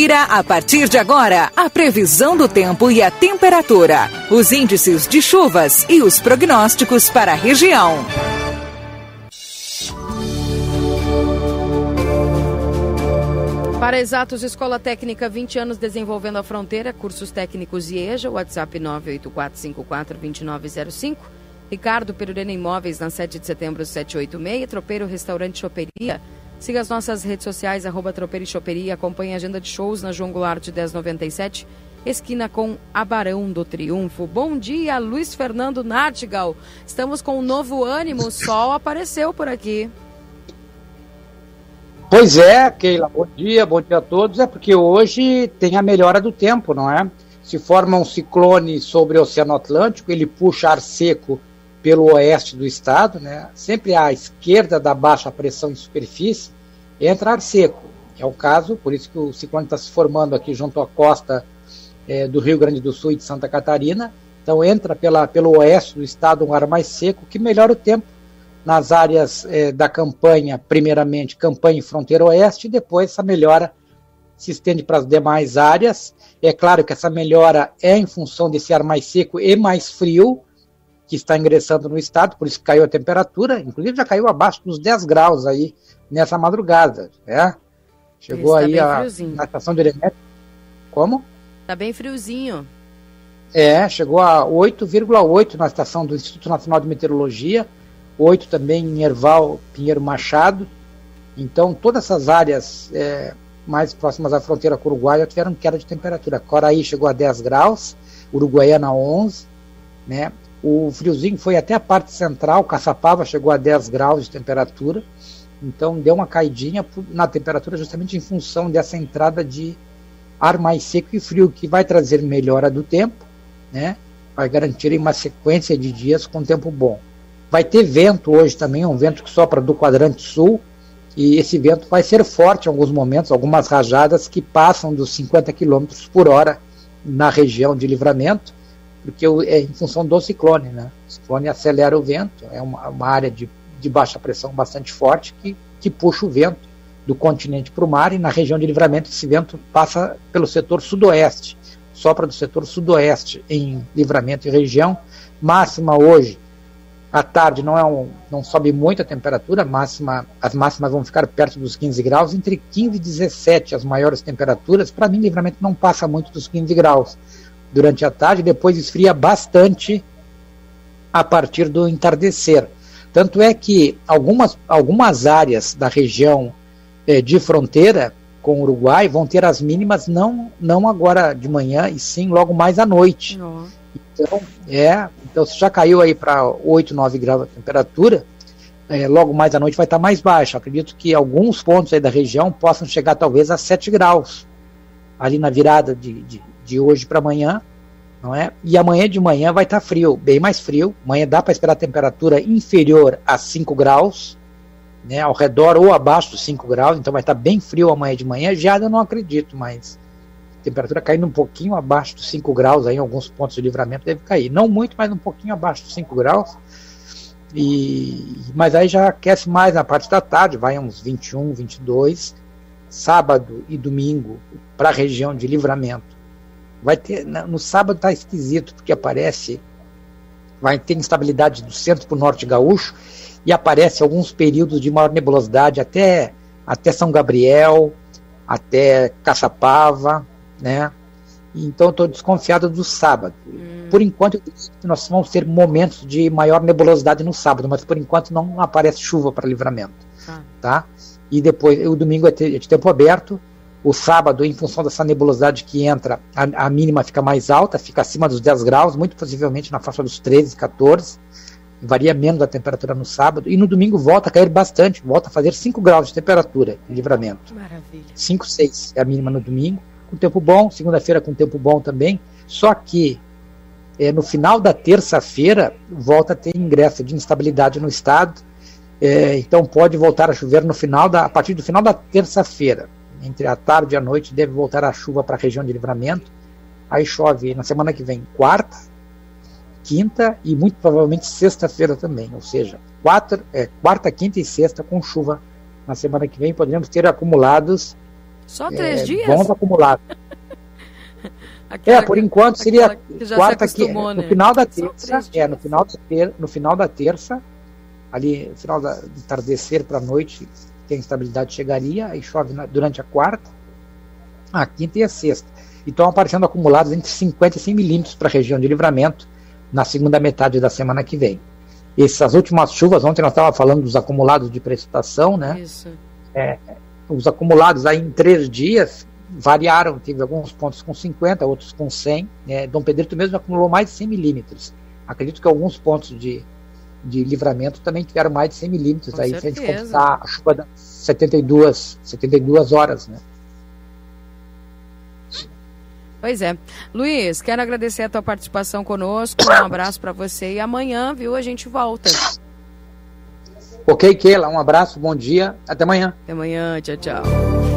Confira a partir de agora a previsão do tempo e a temperatura, os índices de chuvas e os prognósticos para a região. Para Exatos Escola Técnica 20 anos desenvolvendo a fronteira, cursos técnicos IEJA, WhatsApp 984542905. Ricardo Perurena Imóveis na 7 de setembro 786, Tropeiro Restaurante Choperia. Siga as nossas redes sociais, arroba Tropeiro e Choperia, acompanhe a agenda de shows na João Goulart de 1097, esquina com Abarão do Triunfo. Bom dia, Luiz Fernando Nartigal. Estamos com um novo ânimo, o sol apareceu por aqui. Pois é, Keila, bom dia, bom dia a todos. É porque hoje tem a melhora do tempo, não é? Se forma um ciclone sobre o Oceano Atlântico, ele puxa ar seco pelo oeste do estado, né? Sempre à esquerda da baixa pressão em superfície entra ar seco. É o caso, por isso que o ciclone está se formando aqui junto à costa é, do Rio Grande do Sul e de Santa Catarina. Então entra pela, pelo oeste do estado um ar mais seco que melhora o tempo nas áreas eh, da campanha, primeiramente campanha e fronteira oeste, e depois essa melhora se estende para as demais áreas. É claro que essa melhora é em função desse ar mais seco e mais frio que está ingressando no estado, por isso caiu a temperatura, inclusive já caiu abaixo dos 10 graus aí nessa madrugada, né? Chegou tá aí a, na estação de Eremet. Como? Tá bem friozinho. É, chegou a 8,8 na estação do Instituto Nacional de Meteorologia, 8 também em Erval, Pinheiro Machado. Então, todas essas áreas é, mais próximas à fronteira com o Uruguai tiveram queda de temperatura. Coraí chegou a 10 graus, Uruguaiana 11, né? O friozinho foi até a parte central, Caçapava chegou a 10 graus de temperatura. Então deu uma caidinha na temperatura justamente em função dessa entrada de ar mais seco e frio, que vai trazer melhora do tempo, né? vai garantir uma sequência de dias com tempo bom. Vai ter vento hoje também, um vento que sopra do quadrante sul, e esse vento vai ser forte em alguns momentos, algumas rajadas que passam dos 50 km por hora na região de livramento, porque é em função do ciclone. Né? O ciclone acelera o vento, é uma, uma área de, de baixa pressão bastante forte que, que puxa o vento do continente para o mar, e na região de livramento esse vento passa pelo setor sudoeste, sopra do setor sudoeste em livramento e região. Máxima hoje à tarde não, é um, não sobe muito a temperatura, máxima, as máximas vão ficar perto dos 15 graus, entre 15 e 17 as maiores temperaturas. Para mim, livramento não passa muito dos 15 graus durante a tarde, depois esfria bastante a partir do entardecer. Tanto é que algumas, algumas áreas da região eh, de fronteira com o Uruguai vão ter as mínimas não, não agora de manhã, e sim logo mais à noite. Então, é, então se já caiu aí para 8, 9 graus a temperatura, é, logo mais à noite vai estar tá mais baixa. Acredito que alguns pontos aí da região possam chegar talvez a 7 graus, ali na virada de, de, de hoje para amanhã, não é? E amanhã de manhã vai estar tá frio, bem mais frio. Amanhã dá para esperar temperatura inferior a 5 graus, né, ao redor ou abaixo dos 5 graus, então vai estar tá bem frio amanhã de manhã. Já eu não acredito, mas temperatura caindo um pouquinho abaixo dos 5 graus, aí, em alguns pontos de livramento deve cair. Não muito, mas um pouquinho abaixo dos 5 graus. E, mas aí já aquece mais na parte da tarde, vai uns 21, 22. Sábado e domingo para a região de livramento. Vai ter, no sábado está esquisito, porque aparece, vai ter instabilidade do centro para o norte gaúcho e aparece alguns períodos de maior nebulosidade até, até São Gabriel, até Caçapava, né? Então estou desconfiado do sábado. Hum. Por enquanto, nós vamos ter momentos de maior nebulosidade no sábado, mas por enquanto não aparece chuva para livramento. Ah. Tá? E depois, o domingo é de tempo aberto. O sábado, em função dessa nebulosidade que entra, a, a, mínima fica mais alta, fica acima dos 10 graus, muito possivelmente na faixa dos 13, 14. Varia menos a temperatura no sábado. E no domingo volta a cair bastante, volta a fazer 5 graus de temperatura de livramento. Maravilha. 5, 6 é a mínima no domingo com tempo bom, segunda-feira com tempo bom também. Só que é, no final da terça-feira volta a ter ingresso de instabilidade no estado. É, então pode voltar a chover no final da, a partir do final da terça-feira. Entre a tarde e a noite deve voltar a chuva para a região de livramento. Aí chove na semana que vem, quarta, quinta e muito provavelmente sexta-feira também. Ou seja, quatro, é, quarta, quinta e sexta com chuva na semana que vem. Podemos ter acumulados Só três é, dias? Bons acumulados. é, por enquanto seria quarta que né? no final da terça, é, no final da ter, no final da terça, ali no final da, do tardecer para a noite, tem estabilidade chegaria, aí chove na, durante a quarta, a quinta e a sexta. E estão aparecendo acumulados entre 50 e 100 milímetros para a região de livramento na segunda metade da semana que vem. Essas últimas chuvas, ontem nós estávamos falando dos acumulados de precipitação, né? Isso. É, os acumulados aí em três dias variaram, teve alguns pontos com 50, outros com 100. Né? Dom Pedrito mesmo acumulou mais de 100 milímetros. Acredito que alguns pontos de, de livramento também tiveram mais de 100 milímetros aí, certeza. se a gente contar a chuva das 72, 72 horas, né? Pois é. Luiz, quero agradecer a tua participação conosco. Um abraço para você e amanhã, viu, a gente volta. Ok, Keila, um abraço, bom dia, até amanhã. Até amanhã, tchau, tchau.